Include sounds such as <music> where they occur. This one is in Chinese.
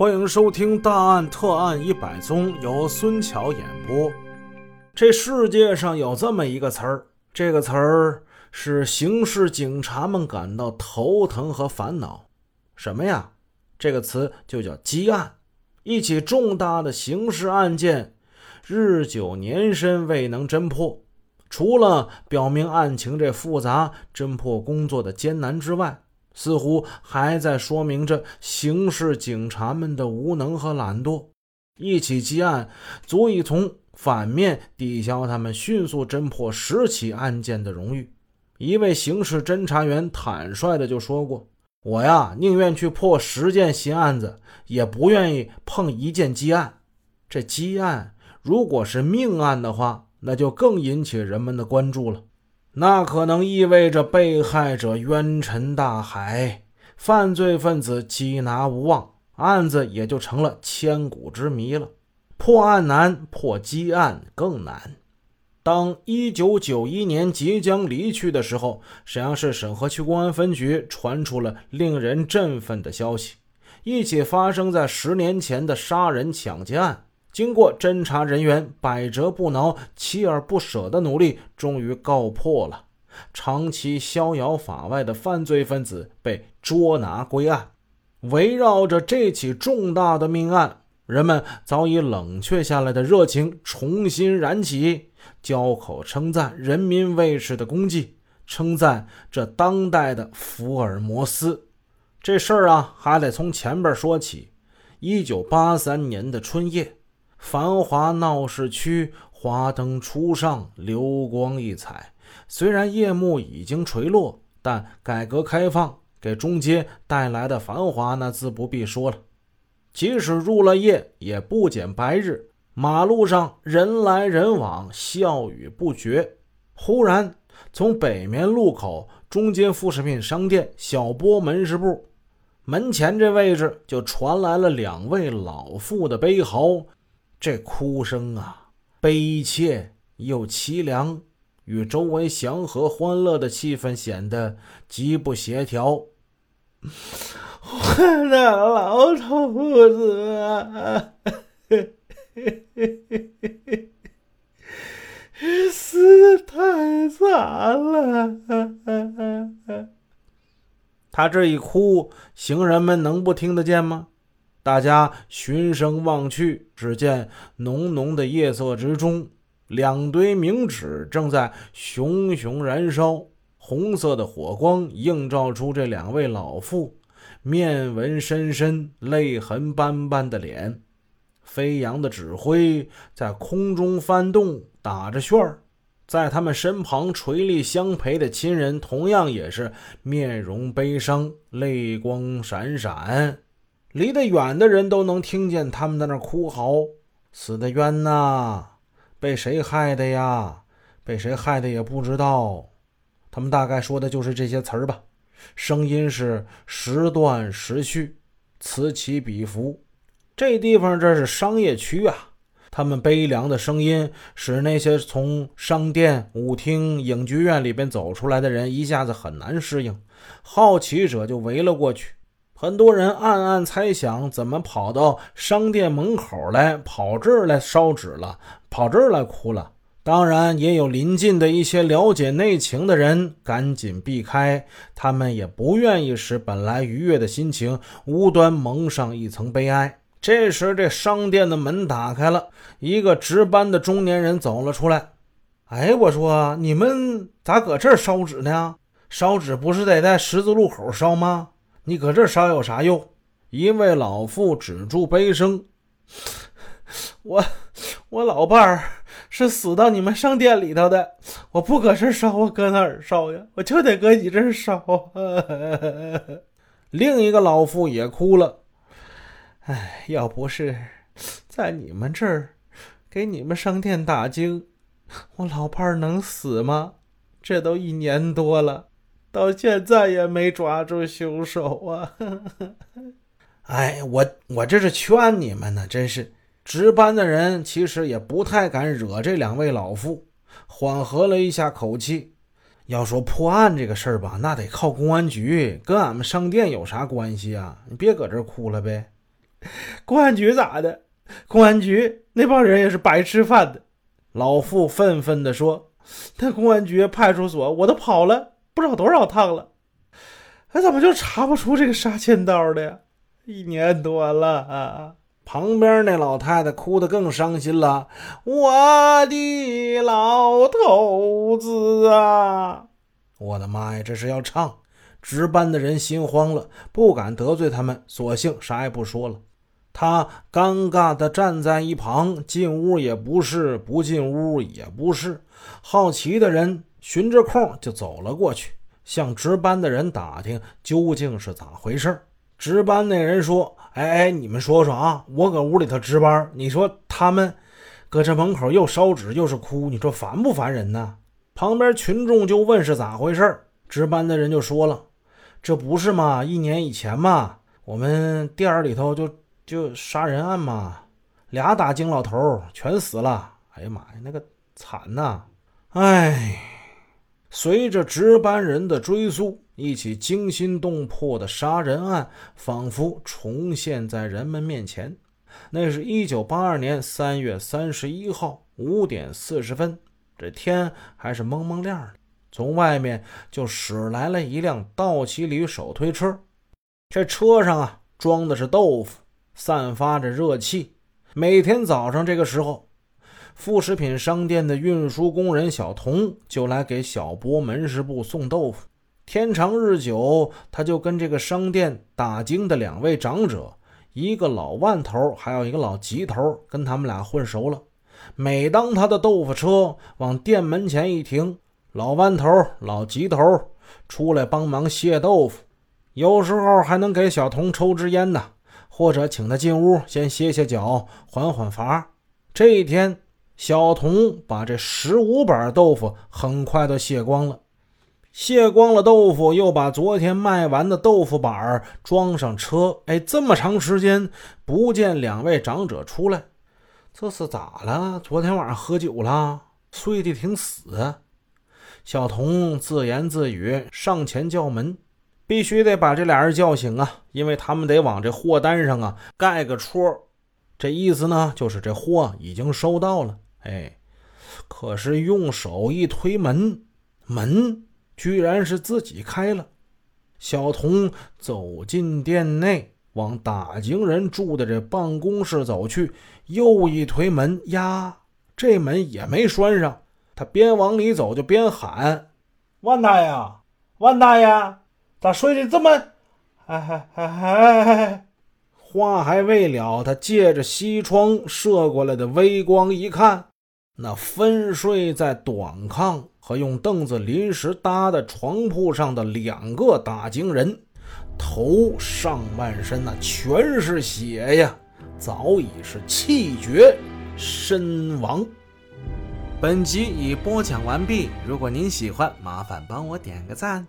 欢迎收听《大案特案一百宗》，由孙桥演播。这世界上有这么一个词儿，这个词儿是刑事警察们感到头疼和烦恼。什么呀？这个词就叫积案。一起重大的刑事案件，日久年深未能侦破，除了表明案情这复杂、侦破工作的艰难之外，似乎还在说明着刑事警察们的无能和懒惰。一起积案足以从反面抵消他们迅速侦破十起案件的荣誉。一位刑事侦查员坦率的就说过：“我呀，宁愿去破十件新案子，也不愿意碰一件积案。这积案如果是命案的话，那就更引起人们的关注了。”那可能意味着被害者冤沉大海，犯罪分子缉拿无望，案子也就成了千古之谜了。破案难，破积案更难。当1991年即将离去的时候，沈阳市沈河区公安分局传出了令人振奋的消息：一起发生在十年前的杀人抢劫案。经过侦查人员百折不挠、锲而不舍的努力，终于告破了。长期逍遥法外的犯罪分子被捉拿归案。围绕着这起重大的命案，人们早已冷却下来的热情重新燃起，交口称赞人民卫士的功绩，称赞这当代的福尔摩斯。这事儿啊，还得从前边说起。一九八三年的春夜。繁华闹市区，华灯初上，流光溢彩。虽然夜幕已经垂落，但改革开放给中街带来的繁华，那自不必说了。即使入了夜，也不减白日。马路上人来人往，笑语不绝。忽然，从北面路口中街副食品商店小波门市部门前这位置，就传来了两位老妇的悲嚎。这哭声啊，悲切又凄凉，与周围祥和欢乐的气氛显得极不协调。<laughs> 我的老头子啊，<laughs> 死的太惨了！他这一哭，行人们能不听得见吗？大家循声望去，只见浓浓的夜色之中，两堆冥纸正在熊熊燃烧。红色的火光映照出这两位老妇面纹深深、泪痕斑斑的脸。飞扬的纸灰在空中翻动，打着旋儿。在他们身旁垂立相陪的亲人，同样也是面容悲伤，泪光闪闪。离得远的人都能听见他们在那哭嚎：“死的冤呐，被谁害的呀？被谁害的也不知道。”他们大概说的就是这些词儿吧。声音是时断时续，此起彼伏。这地方这是商业区啊，他们悲凉的声音使那些从商店、舞厅、影剧院里边走出来的人一下子很难适应。好奇者就围了过去。很多人暗暗猜想，怎么跑到商店门口来，跑这儿来烧纸了，跑这儿来哭了。当然，也有临近的一些了解内情的人赶紧避开，他们也不愿意使本来愉悦的心情无端蒙上一层悲哀。这时，这商店的门打开了，一个值班的中年人走了出来。哎，我说，你们咋搁这儿烧纸呢？烧纸不是得在十字路口烧吗？你搁这烧有啥用？一位老妇止住悲声：“我我老伴儿是死到你们商店里头的，我不搁这烧，我搁哪儿烧呀？我就得搁你这儿烧。<laughs> ”另一个老妇也哭了：“哎，要不是在你们这儿给你们商店打更，我老伴儿能死吗？这都一年多了。”到现在也没抓住凶手啊！<laughs> 哎，我我这是劝你们呢，真是值班的人其实也不太敢惹这两位老妇，缓和了一下口气。要说破案这个事儿吧，那得靠公安局，跟俺们商店有啥关系啊？你别搁这哭了呗。<laughs> 公安局咋的？公安局那帮人也是白吃饭的。老妇愤愤地说：“ <laughs> 那公安局、派出所，我都跑了不知道多少趟了，哎，怎么就查不出这个杀千刀的呀？一年多了啊！”旁边那老太太哭得更伤心了：“我的老头子啊！我的妈呀，这是要唱！”值班的人心慌了，不敢得罪他们，索性啥也不说了。他尴尬地站在一旁，进屋也不是，不进屋也不是。好奇的人寻着空就走了过去，向值班的人打听究竟是咋回事。值班那人说：“哎哎，你们说说啊，我搁屋里头值班，你说他们搁这门口又烧纸又是哭，你说烦不烦人呢？”旁边群众就问是咋回事，值班的人就说了。这不是嘛？一年以前嘛，我们店里头就就杀人案嘛，俩打更老头全死了。哎呀妈呀，那个惨呐！哎，随着值班人的追溯，一起惊心动魄的杀人案仿佛重现在人们面前。那是一九八二年三月三十一号五点四十分，这天还是蒙蒙亮的。从外面就驶来了一辆道奇里手推车，这车上啊装的是豆腐，散发着热气。每天早上这个时候，副食品商店的运输工人小童就来给小波门市部送豆腐。天长日久，他就跟这个商店打更的两位长者，一个老万头，还有一个老吉头，跟他们俩混熟了。每当他的豆腐车往店门前一停，老万头、老吉头出来帮忙卸豆腐，有时候还能给小童抽支烟呢，或者请他进屋先歇歇脚、缓缓乏。这一天，小童把这十五板豆腐很快都卸光了。卸光了豆腐，又把昨天卖完的豆腐板装上车。哎，这么长时间不见两位长者出来，这是咋了？昨天晚上喝酒了，睡得挺死。小童自言自语，上前叫门，必须得把这俩人叫醒啊，因为他们得往这货单上啊盖个戳。这意思呢，就是这货已经收到了。哎，可是用手一推门，门居然是自己开了。小童走进店内，往打更人住的这办公室走去，又一推门，呀，这门也没拴上。他边往里走就边喊：“万大爷，万大爷，咋睡得这么……哎哎哎哎哎！”话还未了，他借着西窗射过来的微光一看，那分睡在短炕和用凳子临时搭的床铺上的两个打更人，头上半身那全是血呀，早已是气绝身亡。本集已播讲完毕。如果您喜欢，麻烦帮我点个赞。